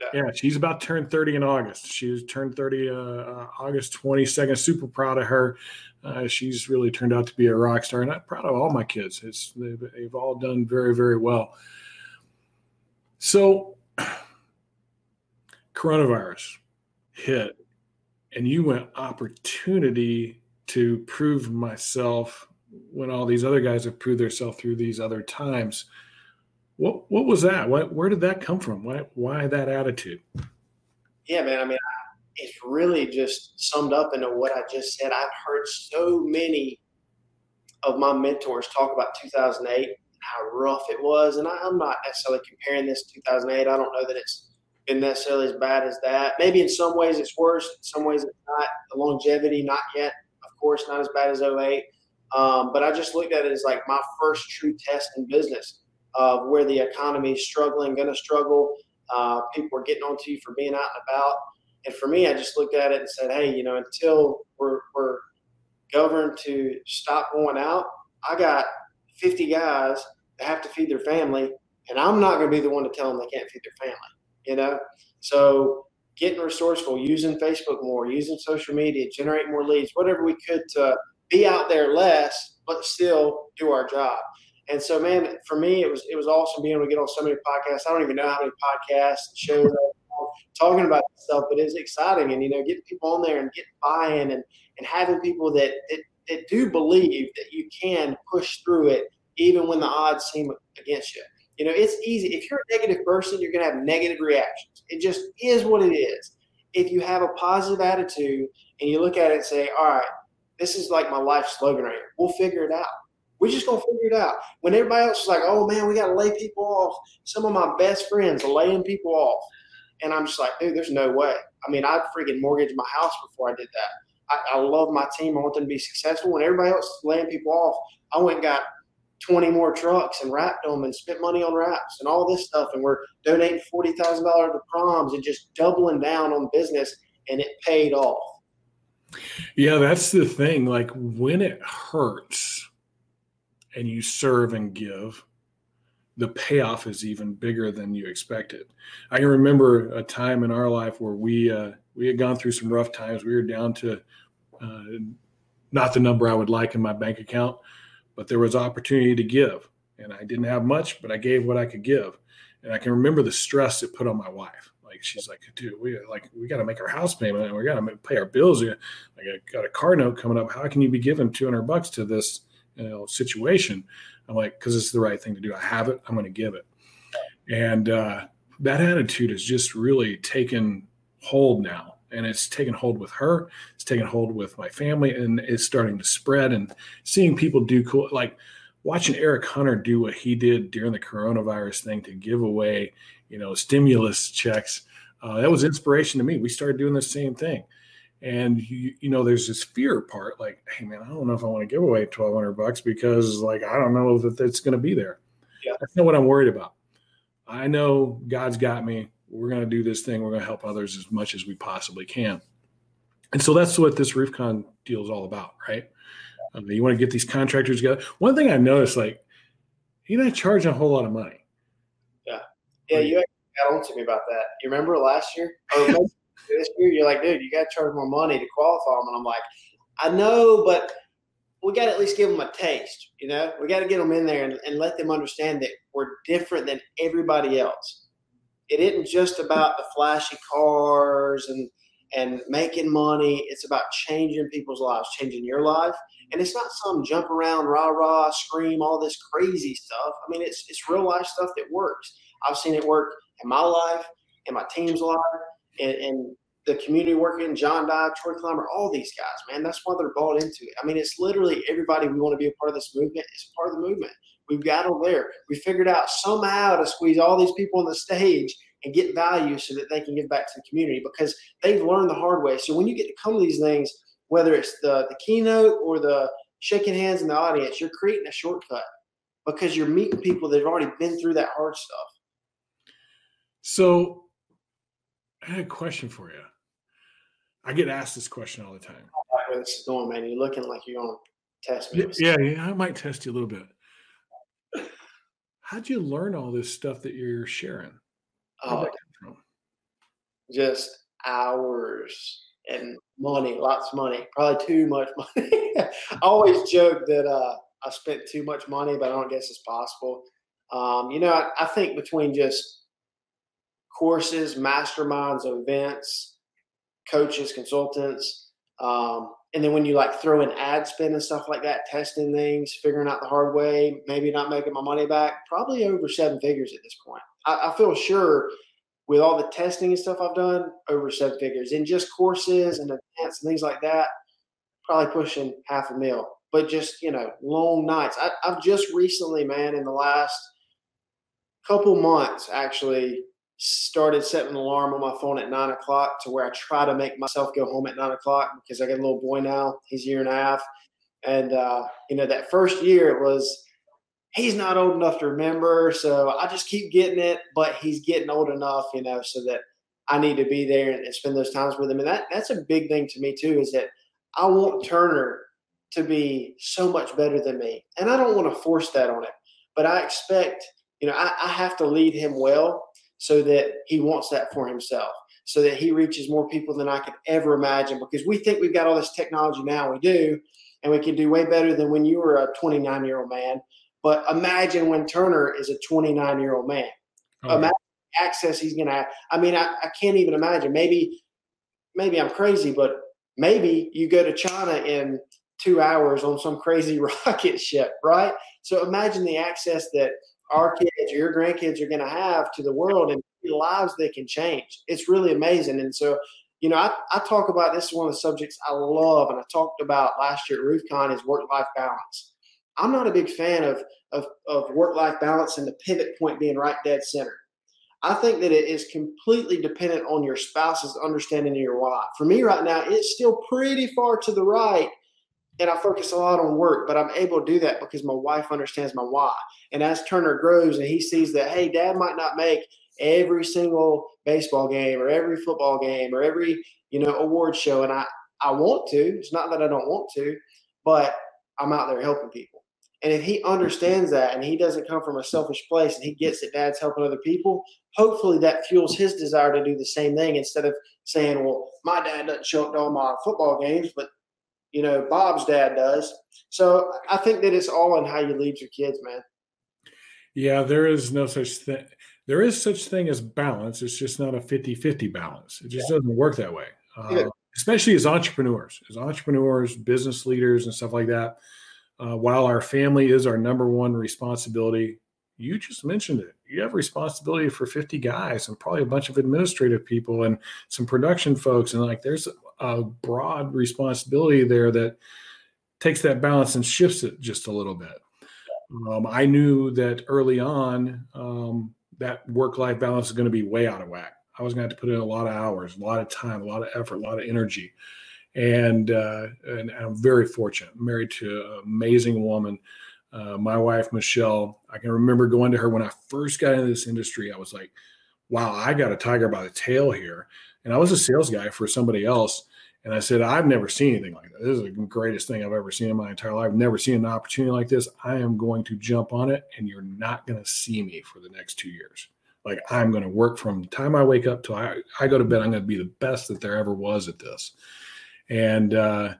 [SPEAKER 1] Yeah. yeah, she's about to turn 30 in August. She's turned 30 uh, uh, August 22nd. Super proud of her. Uh, she's really turned out to be a rock star, and I'm proud of all my kids. It's they've, they've all done very, very well. So, (clears throat) coronavirus hit, and you went opportunity to prove myself when all these other guys have proved themselves through these other times. What what was that? What where did that come from? Why why that attitude?
[SPEAKER 2] Yeah, man. I mean, it's really just summed up into what I just said. I've heard so many of my mentors talk about 2008, how rough it was, and I, am not necessarily comparing this to 2008. I don't know that it's been necessarily as bad as that. Maybe in some ways it's worse. In some ways it's not. The longevity, not yet, of course, not as bad as 08. Um, but I just looked at it as like my first true test in business of where the economy is struggling, going to struggle. Uh, people are getting onto you for being out and about. And for me, I just looked at it and said, hey, you know, until we're, we're governed to stop going out, I got 50 guys that have to feed their family, and I'm not going to be the one to tell them they can't feed their family, you know? So getting resourceful, using Facebook more, using social media, generate more leads, whatever we could to be out there less, but still do our job. And so, man, for me, it was it was awesome being able to get on so many podcasts. I don't even know how many podcasts shows talking about stuff, but it's exciting. And you know, getting people on there and getting buy-in and and having people that that, that do believe that you can push through it even when the odds seem against you. You know, it's easy. If you're a negative person, you're going to have negative reactions. It just is what it is. If you have a positive attitude and you look at it and say, all right, this is like my life slogan right here. We'll figure it out. We're just gonna figure it out. When everybody else is like, "Oh man, we gotta lay people off," some of my best friends are laying people off, and I'm just like, "Dude, there's no way." I mean, I'd freaking mortgage my house before I did that. I, I love my team. I want them to be successful. When everybody else is laying people off, I went and got 20 more trucks and wrapped them and spent money on wraps and all this stuff. And we're donating $40,000 to proms and just doubling down on business. And it paid off.
[SPEAKER 1] Yeah, that's the thing. Like when it hurts and you serve and give, the payoff is even bigger than you expected. I can remember a time in our life where we uh, we had gone through some rough times. We were down to uh, not the number I would like in my bank account, but there was opportunity to give, and I didn't have much, but I gave what I could give. And I can remember the stress it put on my wife. Like she's like, dude, we like we got to make our house payment and we got to pay our bills. Like I got a car note coming up. How can you be giving 200 bucks to this you know situation? I'm like, because it's the right thing to do. I have it. I'm going to give it. And uh, that attitude has just really taken hold now. And it's taken hold with her. It's taken hold with my family, and it's starting to spread. And seeing people do cool, like watching Eric Hunter do what he did during the coronavirus thing to give away, you know, stimulus checks. Uh, that was inspiration to me. We started doing the same thing. And you, you know, there's this fear part, like, hey man, I don't know if I want to give away twelve hundred bucks because, like, I don't know that it's going to be there. Yeah. That's not what I'm worried about. I know God's got me. We're going to do this thing. We're going to help others as much as we possibly can. And so that's what this RoofCon deal is all about, right? Um, you want to get these contractors together. One thing I noticed, like, you're not charging a whole lot of money.
[SPEAKER 2] Yeah. Yeah, you got on to me about that. You remember last year? (laughs) Or this year, you're like, dude, you got to charge more money to qualify them. And I'm like, I know, but we got to at least give them a taste. You know, we got to get them in there and, and let them understand that we're different than everybody else. It isn't just about the flashy cars and and making money. It's about changing people's lives, changing your life. And it's not some jump around, rah rah, scream, all this crazy stuff. I mean, it's it's real life stuff that works. I've seen it work in my life, in my team's life, and, and the community working, John Dye, Troy Climber, all these guys, man. That's why they're bought into it. I mean, it's literally everybody we want to be a part of this movement is part of the movement. We've got them there. We figured out somehow to squeeze all these people on the stage and get value so that they can give back to the community because they've learned the hard way. So when you get to come to these things, whether it's the, the keynote or the shaking hands in the audience, you're creating a shortcut because you're meeting people that have already been through that hard stuff.
[SPEAKER 1] So I had a question for you. I get asked this question all the time.
[SPEAKER 2] Where this is going, man? You're looking like you're going to test me.
[SPEAKER 1] Yeah, yeah, I might test you a little bit. How'd you learn all this stuff that you're sharing?
[SPEAKER 2] Oh, just hours and money, lots of money, probably too much money. (laughs) I always joke that uh, I spent too much money, but I don't guess it's possible. Um, you know, I, I, think between just courses, masterminds, events, coaches, consultants, um, and then when you like throw in ad spend and stuff like that, testing things, figuring out the hard way, maybe not making my money back, probably over seven figures at this point. I, I feel sure with all the testing and stuff I've done, over seven figures. In just courses and events and things like that, probably pushing half a mil. But just, you know, long nights. I, I've just recently, man, in the last couple months, actually started setting an alarm on my phone at nine o'clock to where I try to make myself go home at nine o'clock because I got a little boy now. He's a year and a half. And, uh, you know, that first year it was, he's not old enough to remember. So I just keep getting it, but he's getting old enough, you know, so that I need to be there and, spend those times with him. And that that's a big thing to me too, is that I want Turner to be so much better than me. And I don't want to force that on him, but I expect, you know, I, I have to lead him well so that he wants that for himself. So that he reaches more people than I could ever imagine. Because we think we've got all this technology now, we do, and we can do way better than when you were a 29 year old man but imagine when Turner is a 29 year old man. Oh, imagine yeah. access he's going to have. I mean, I, I can't even imagine. Maybe, maybe I'm crazy, but maybe you go to China in two hours on some crazy (laughs) rocket ship, right? So imagine the access that our kids or your grandkids are going to have to the world and the lives they can change. It's really amazing. And so, you know, I, I talk about this is one of the subjects I love, and I talked about last year at RoofCon is work life balance. I'm not a big fan of, of, of work life balance and the pivot point being right dead center. I think that it is completely dependent on your spouse's understanding of your why. For me right now, it's still pretty far to the right, and I focus a lot on work, but I'm able to do that because my wife understands my why. And as Turner grows and he sees that, hey, dad might not make every single baseball game or every football game or every, you know, award show, and I, I want to. It's not that I don't want to, but I'm out there helping people. And if he understands that and he doesn't come from a selfish place and he gets that dad's helping other people, hopefully that fuels his desire to do the same thing instead of saying, well, my dad doesn't show up to all my football games, but, you know, Bob's dad does. So I think that it's all in how you lead your kids, man.
[SPEAKER 1] Yeah, there is no such thing. There is such thing as balance. It's just not a 50 50 balance. It just yeah. doesn't work that way. Uh, especially as entrepreneurs, as entrepreneurs, business leaders, and stuff like that uh, while our family is our number one responsibility, you just mentioned it. You have responsibility for 50 guys and probably a bunch of administrative people and some production folks. And like there's a broad responsibility there that takes that balance and shifts it just a little bit. Um, I knew that early on um, that work life balance is going to be way out of whack. I was going to have to put in a lot of hours, a lot of time, a lot of effort, a lot of energy and uh, and I'm very fortunate. I'm married to an amazing woman. Uh, my wife Michelle. I can remember going to her when I first got into this industry. I was like, "Wow, I got a tiger by the tail here." And I was a sales guy for somebody else, and I said, "I've never seen anything like that. This is the greatest thing I've ever seen in my entire life. I've never seen an opportunity like this. I am going to jump on it, and you're not going to see me for the next two years." Like I'm going to work from the time I wake up till I, I go to bed. I'm going to be the best that there ever was at this and uh,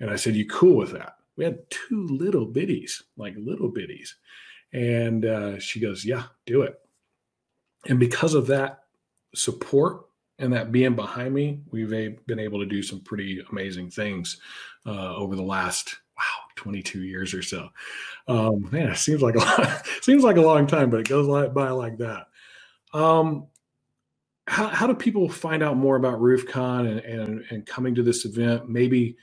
[SPEAKER 1] and I said, "You cool with that?" We had two little bitties, like little bitties, and uh, she goes, "Yeah, do it." And because of that support and that being behind me, we've been able to do some pretty amazing things uh, over the last wow 22 years or so. Um, man, it seems like a (laughs) lot, seems like a long time, but it goes by like that. Um, how, how do people find out more about RoofCon and, and, and coming to this event? Maybe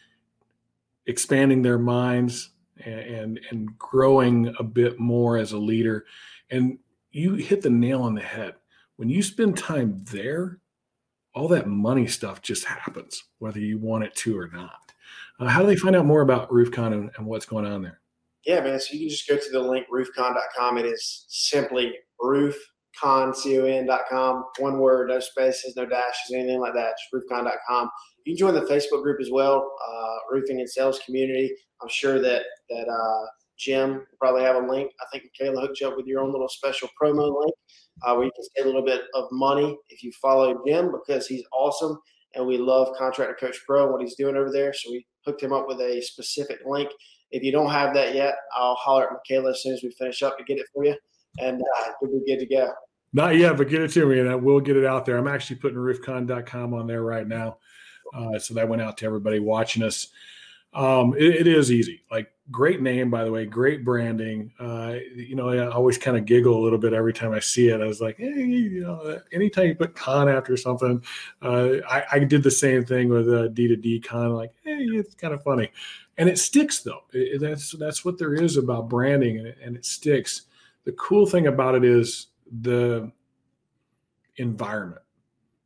[SPEAKER 1] expanding their minds and, and, growing a bit more as a leader. And you hit the nail on the head. When you spend time there, all that money stuff just happens, whether you want it to or not. Uh, how do they find out more about RoofCon and, and what's going on there?
[SPEAKER 2] Yeah, man. So you can just go to the link roofcon.com. It is simply roof con, C-O-N.com, one word, no spaces, no dashes, anything like that, just roofcon.com. you can join the Facebook group as well, uh, roofing and sales community. I'm sure that that uh, Jim will probably have a link. I think Michaela hooked you up with your own little special promo link uh, where you can save a little bit of money if you follow Jim because he's awesome and we love Contractor Coach Pro and what he's doing over there. So we hooked him up with a specific link. If you don't have that yet, I'll holler at Michaela as soon as we finish up to get it for you, and uh, we'll be good to go.
[SPEAKER 1] Not yet, but get it to me, and I will get it out there. I'm actually putting roofcon.com on there right now, uh, so that went out to everybody watching us. Um, it, it is easy. Like great name, by the way, great branding. Uh, you know, I always kind of giggle a little bit every time I see it. I was like, hey, you know, anytime you put con after something, uh, I, I, did the same thing with uh, D to D con. Like, hey, it's kind of funny, and it sticks though. It, that's that's what there is about branding, and it, and it sticks. The cool thing about it is the environment.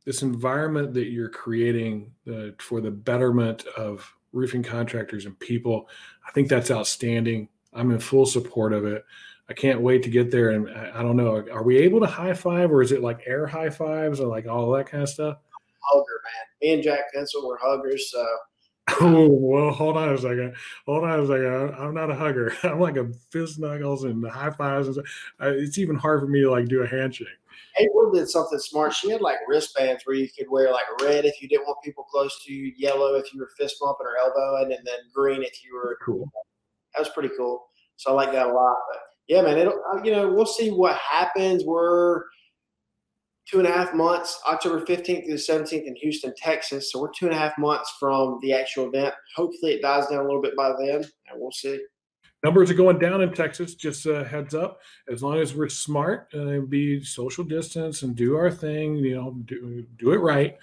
[SPEAKER 1] This environment that you're creating uh, for the betterment of roofing contractors and people. I think that's outstanding. I'm in full support of it. I can't wait to get there. And I, I don't know, are we able to high five or is it like air high fives or like all that kind of stuff?
[SPEAKER 2] Hugger, man. Me and Jack Pencil were huggers. So.
[SPEAKER 1] Oh well, hold on a second. Hold on a second. I'm not a hugger. (laughs) I'm like a fist knuckles and high fives. And it's even hard for me to like do a handshake.
[SPEAKER 2] April did something smart. She had like wristbands where you could wear like red if you didn't want people close to you, yellow if you were fist bumping or elbowing, and then green if you were
[SPEAKER 1] cool.
[SPEAKER 2] That was pretty cool. So I like that a lot. But yeah, man, it'll uh, you know we'll see what happens. We're two and a half months, October 15th through the 17th in Houston, Texas. So we're two and a half months from the actual event. Hopefully it dies down a little bit by then, and we'll see.
[SPEAKER 1] Numbers are going down in Texas. Just a heads up. As long as we're smart and be social distance and do our thing, you know, do do it right.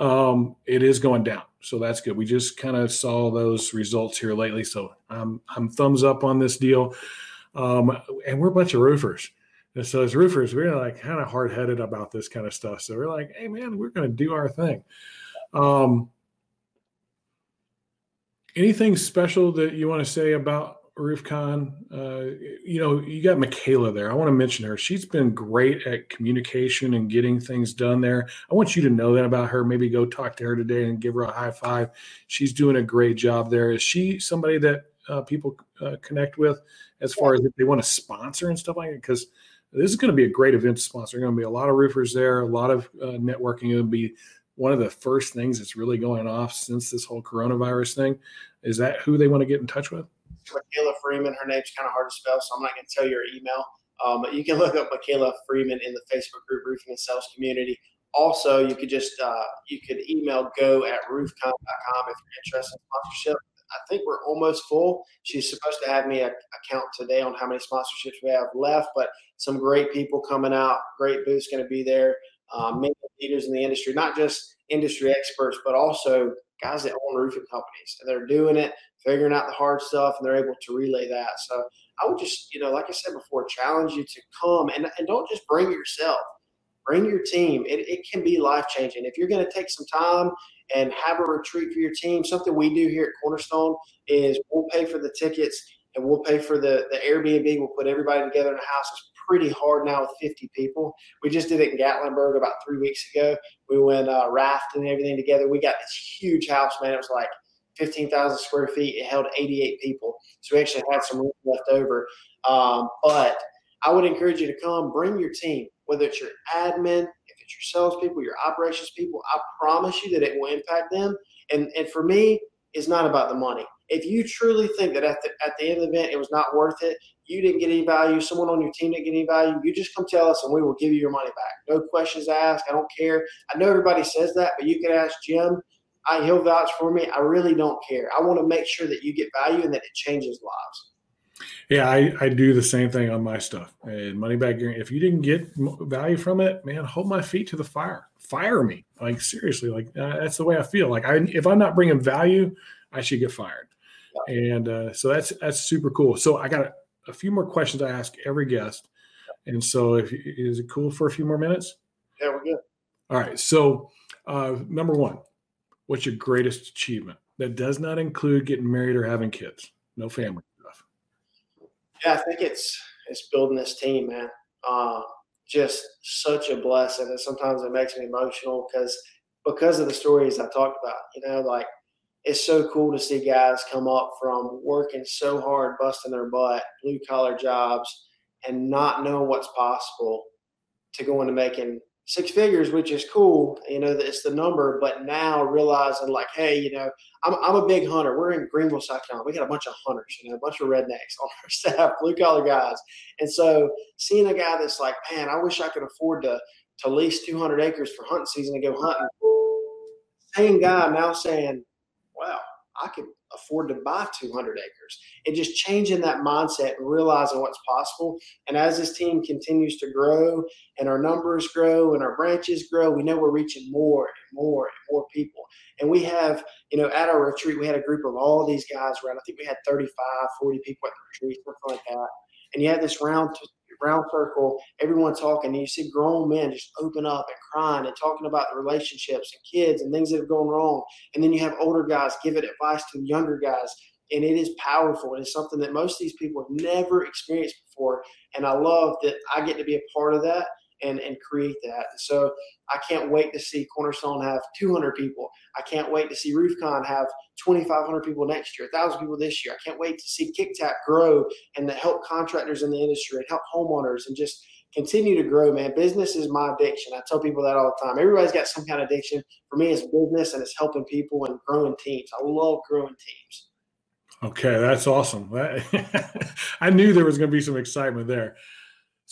[SPEAKER 1] Um, it is going down, so that's good. We just kind of saw those results here lately, so I'm I'm thumbs up on this deal. Um, and we're a bunch of roofers. And so as roofers, we're like kind of hard headed about this kind of stuff. So we're like, hey man, we're going to do our thing. Um, anything special that you want to say about RoofCon. Uh, you know, you got Michaela there. I want to mention her. She's been great at communication and getting things done there. I want you to know that about her. Maybe go talk to her today and give her a high five. She's doing a great job there. Is she somebody that uh, people uh, connect with as far as if they want to sponsor and stuff like that? Because this is going to be a great event to sponsor. There's going to be a lot of roofers there, a lot of uh, networking. It'll be one of the first things that's really going off since this whole coronavirus thing. Is that who they want to get in touch with?
[SPEAKER 2] Michaela Freeman. Her name's kind of hard to spell, so I'm not going to tell you her email. Um, but you can look up Michaela Freeman in the Facebook group Roofing and Sales Community. Also, you could just uh, you could email go at roofcon.com if you're interested in sponsorship. I think we're almost full. She's supposed to have me a, a count today on how many sponsorships we have left, but some great people coming out. Great booths going to be there. Um, many leaders in the industry, not just industry experts, but also guys that own roofing companies and they're doing it figuring out the hard stuff, and they're able to relay that. So I would just, you know, like I said before, challenge you to come and, and don't just bring yourself. Bring your team. It, it can be life changing. If you're going to take some time and have a retreat for your team, something we do here at Cornerstone is we'll pay for the tickets and we'll pay for the, the Airbnb. We'll put everybody together in a house. It's pretty hard now with 50 people. We just did it in Gatlinburg about three weeks ago. We went uh, rafting and everything together. We got this huge house, man. It was like 15,000 square feet. It held 88 people. So we actually had some room left over. Um, but I would encourage you to come, bring your team, whether it's your admin, it's your salespeople, your operations people. I promise you that it will impact them. And, and for me, it's not about the money. If you truly think that at the, at the end of the event it was not worth it, you didn't get any value, someone on your team didn't get any value, you just come tell us and we will give you your money back. No questions asked. I don't care. I know everybody says that, but you can ask Jim I, he'll vouch for me. I really don't care. I want to make sure that you get value and that it changes lives.
[SPEAKER 1] Yeah, I, I do the same thing on my stuff. And money back guarantee. If you didn't get value from it, man, hold my feet to the fire. Fire me. Like seriously, like uh, that's the way I feel. Like I, if I'm not bringing value, I should get fired. Yeah. And uh, so that's that's super cool. So I got a, a, few more questions I ask every guest. And so, if is it cool for a few more minutes?
[SPEAKER 2] Yeah, we're good.
[SPEAKER 1] All right. So, uh, number one, what's your greatest achievement? That does not include getting married or having kids. No family.
[SPEAKER 2] Yeah, I think it's it's building this team, man. Uh, just such a blessing, and sometimes it makes me emotional because because of the stories I talked about. You know, like it's so cool to see guys come up from working so hard, busting their butt, blue collar jobs, and not knowing what's possible to go into making six figures, which is cool. You know, it's the number, but now realizing like, hey, you know, I'm, I'm a big hunter. We're in Greenville, South Carolina. We got a bunch of hunters, you know, a bunch of rednecks on our (laughs) staff, blue collar guys. And so seeing a guy that's like, man, I wish I could afford to to lease 200 acres for hunting season to go hunting. Same guy now saying, wow, I could afford to buy 200 acres. And just changing that mindset and realizing what's possible. And as this team continues to grow and our numbers grow and our branches grow, we know we're reaching more and more and more people. And we have, you know, at our retreat, we had a group of all these guys around. I think we had 35, 40 people at the retreat, something like that. And you had this round round circle, everyone talking, and you see grown men just open up and crying and talking about the relationships and kids and things that have gone wrong. And then you have older guys giving advice to younger guys. And it is powerful. It's something that most of these people have never experienced before. And I love that I get to be a part of that and, and create that. So I can't wait to see Cornerstone have 200 people. I can't wait to see RoofCon have 2,500 people next year, 1,000 people this year. I can't wait to see KickTap grow and to help contractors in the industry and help homeowners and just continue to grow, man. Business is my addiction. I tell people that all the time. Everybody's got some kind of addiction. For me, it's business and it's helping people and growing teams. I love growing teams.
[SPEAKER 1] Okay, that's awesome. (laughs) I knew there was going to be some excitement there.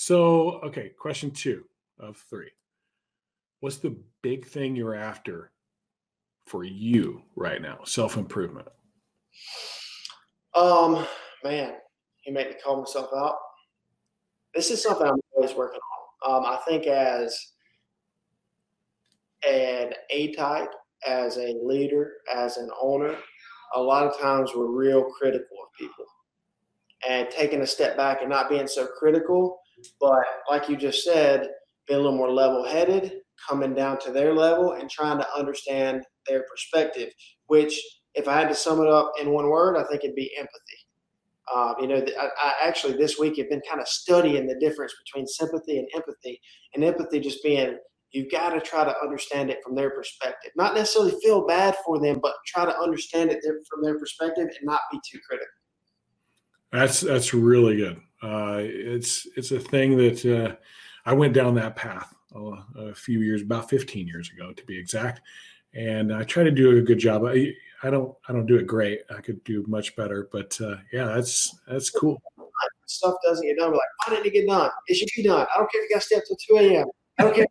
[SPEAKER 1] So, okay, question two of three. What's the big thing you're after for you right now? Self improvement.
[SPEAKER 2] Um, man, you make me call myself out. This is something I'm always working on. Um, I think as an A type, as a leader, as an owner, a lot of times we're real critical of people. And taking a step back and not being so critical but like you just said, being a little more level headed, coming down to their level and trying to understand their perspective, which if I had to sum it up in one word, I think it'd be empathy. Uh, you know, I, I, actually this week have been kind of studying the difference between sympathy and empathy, and empathy just being you've got to try to understand it from their perspective, not necessarily feel bad for them, but try to understand it from their perspective and not be too critical.
[SPEAKER 1] That's that's really good. Uh, it's it's a thing that uh, I went down that path a, a, few years, about 15 years ago to be exact, and I try to do a good job. I, I don't I don't do it great. I could do much better, but uh, yeah, that's that's cool.
[SPEAKER 2] Stuff doesn't get done. We're like, why didn't it get done? It should be done. I don't care if you got to stay up till 2 a.m. I don't care.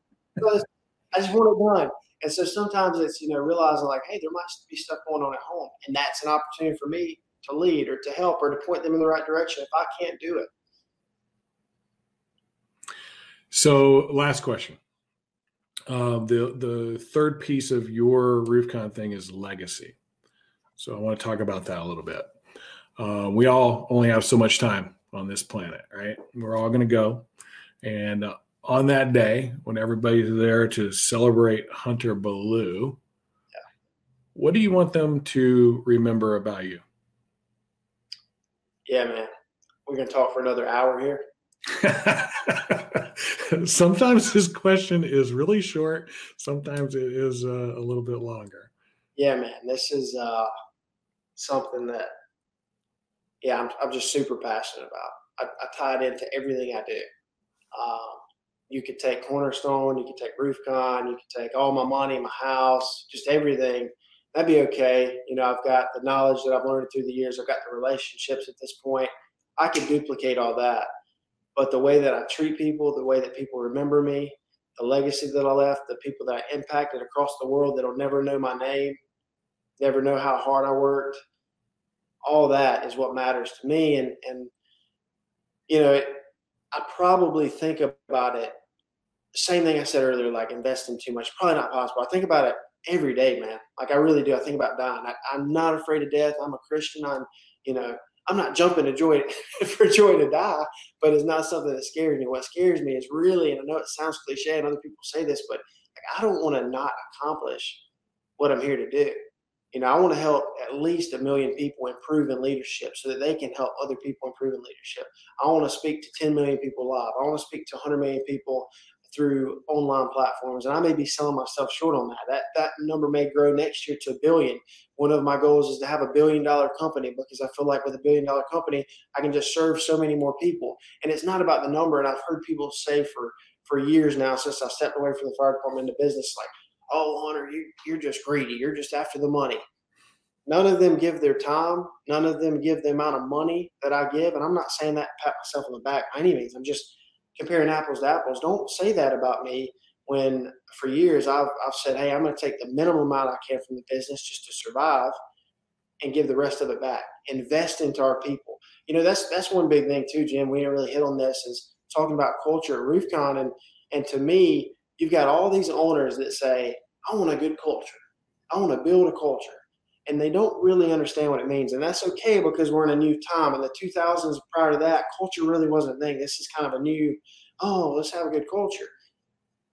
[SPEAKER 2] I just want it done. And so sometimes it's you know realizing like, hey, there might be stuff going on at home, and that's an opportunity for me to lead or to help or to point them in the right direction if I can't do it.
[SPEAKER 1] So, last question. Um, the the third piece of your RoofCon thing is legacy. So, I want to talk about that a little bit. Uh, we all only have so much time on this planet, right? We're all going to go, and uh, on that day when everybody's there to celebrate Hunter Ballou, yeah. what do you want them to remember about you?
[SPEAKER 2] Yeah, man. We're going to talk for another hour here. (laughs)
[SPEAKER 1] sometimes this question is really short. Sometimes it is uh, a little bit longer.
[SPEAKER 2] Yeah, man. This is uh, something that, yeah, I'm, I'm just super passionate about. I, I tie it into everything I do. Um, you could take Cornerstone, you could take RoofCon, you could take all my money, my house, just everything. That'd be okay. You know, I've got the knowledge that I've learned through the years. I've got the relationships at this point. I could duplicate all that but the way that I treat people, the way that people remember me, the legacy that I left, the people that I impacted across the world that'll never know my name, never know how hard I worked, all that is what matters to me. And, and you know, it, I probably think about it. Same thing I said earlier, like investing too much, probably not possible. I think about it every day, man. Like I really do. I think about dying. I, I'm not afraid of death. I'm a Christian. I'm, you know, I'm not jumping to joy (laughs) for joy to die, but it's not something that scares me. What scares me is really, and I know it sounds cliche, and other people say this, but like, I don't want to not accomplish what I'm here to do. You know, I want to help at least a million people improve in leadership so that they can help other people improve in leadership. I want to speak to 10 million people live. I want to speak to 100 million people through online platforms. And I may be selling myself short on that. That that number may grow next year to a billion. One of my goals is to have a billion dollar company because I feel like with a billion dollar company, I can just serve so many more people. And it's not about the number. And I've heard people say for for years now since I stepped away from the fire department into business, like, oh Hunter, you you're just greedy. You're just after the money. None of them give their time. None of them give the amount of money that I give. And I'm not saying that pat myself on the back by any means. I'm just comparing apples to apples. Don't say that about me when for years I've, I've said, hey, I'm going to take the minimum amount I can from the business just to survive and give the rest of it back. Invest into our people. You know, that's that's one big thing too, Jim. We didn't really hit on this is talking about culture at RoofCon. And and to me, you've got all these owners that say, I want a good culture. I want to build a culture and they don't really understand what it means. And that's okay because we're in a new time. In the 2000s, prior to that, culture really wasn't a thing. This is kind of a new, oh, let's have a good culture.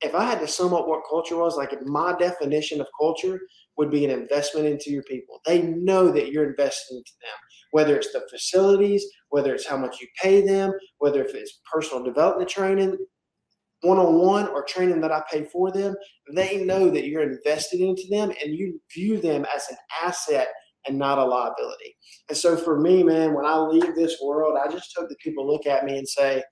[SPEAKER 2] If I had to sum up what culture was, like my definition of culture would be an investment into your people. They know that you're investing into them, whether it's the facilities, whether it's how much you pay them, whether if it's personal development training, one on one or training that I pay for them, they know that you're invested into them and you view them as an asset and not a liability. And so for me, man, when I leave this world, I just hope that people look at me and say,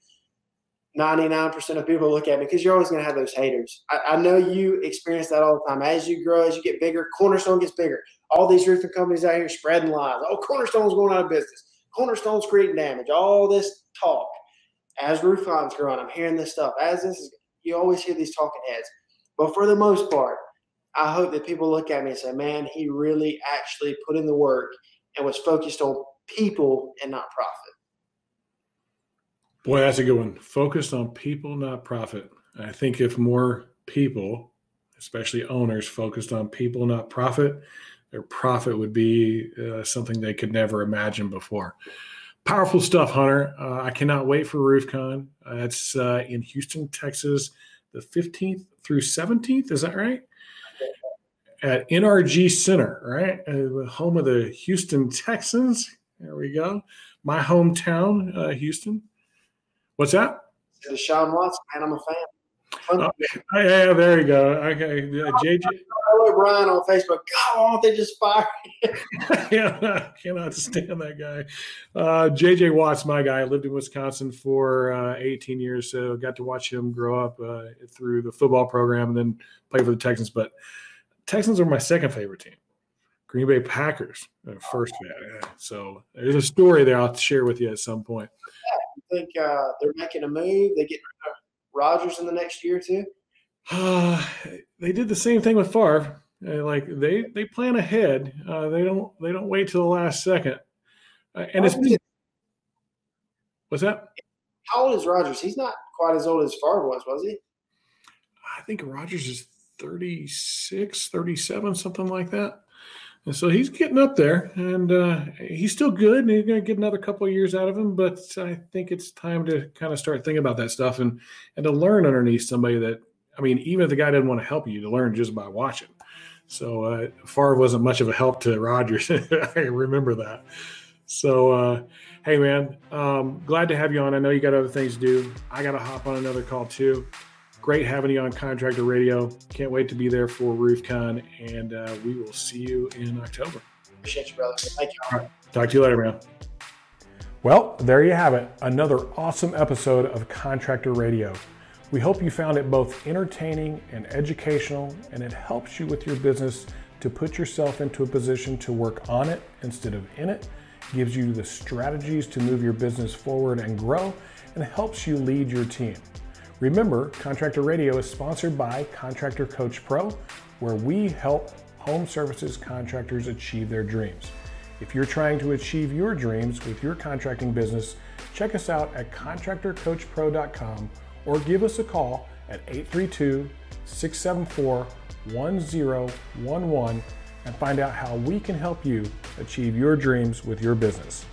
[SPEAKER 2] 99% of people look at me because you're always going to have those haters. I, I, know you experience that all the time. As you grow, as you get bigger, Cornerstone gets bigger. All these roofing companies out here spreading lies. Oh, Cornerstone's going out of business. Cornerstone's creating damage. All this talk as roof lines grow on, I'm hearing this stuff. As this is, you always hear these talking heads. But for the most part, I hope that people look at me and say, man, he really actually put in the work and was focused on people and not profit.
[SPEAKER 1] Boy, that's a good one. Focused on people, not profit. I think if more people, especially owners, focused on people, not profit, their profit would be uh, something they could never imagine before. Powerful stuff, Hunter. Uh, I cannot wait for RoofCon. Uh, it's uh, in Houston, Texas, the 15th through 17th. Is that right? At NRG Center, right? Uh, home of the Houston Texans. There we go. My hometown, uh, Houston. What's that?
[SPEAKER 2] Deshaun Watson, and I'm a fan.
[SPEAKER 1] Oh, yeah, there you go. Okay, uh, JJ.
[SPEAKER 2] I Brian on Facebook. God, why don't they just fired. (laughs)
[SPEAKER 1] yeah, I cannot stand that guy. Uh, JJ Watt's, my guy, lived in Wisconsin for uh, 18 years, so got to watch him grow up uh, through the football program and then play for the Texans. But Texans are my second favorite team. Green Bay Packers, first fan. So there's a story there I'll share with you at some point.
[SPEAKER 2] Yeah, think uh, they're making a move. They get Rodgers in the next year too?
[SPEAKER 1] Uh, (sighs) they did the same thing with Favre. Uh, like they they plan ahead. Uh, they don't they don't wait till the last second. Uh, and it's what's that?
[SPEAKER 2] How old is Rodgers? He's not quite as old as Favre was, was he?
[SPEAKER 1] I think Rodgers is 36, 37, something like that. And so he's getting up there, and uh, he's still good. And he's going to get another couple of years out of him. But I think it's time to kind of start thinking about that stuff and and to learn underneath somebody that I mean, even if the guy didn't want to help you, to learn just by watching. So uh, Favre wasn't much of a help to Rodgers. (laughs) I remember that. So uh, hey, man, um, glad to have you on. I know you got other things to do. I got to hop on another call too great having you on Contractor Radio. Can't wait to be there for RoofCon, and uh, we will see you in October.
[SPEAKER 2] Appreciate you, brother. Thank you.
[SPEAKER 1] All right. Talk to you later, man. Well, there you have it. Another awesome episode of Contractor Radio. We hope you found it both entertaining and educational, and it helps you with your business to put yourself into a position to work on it instead of in it, gives you the strategies to move your business forward and grow, and helps you lead your team. Remember, Contractor Radio is sponsored by Contractor Coach Pro, where we help home services contractors achieve their dreams. If you're trying to achieve your dreams with your contracting business, check us out at contractorcoachpro.com or give us a call at 832 674 1011 and find out how we can help you achieve your dreams with your business.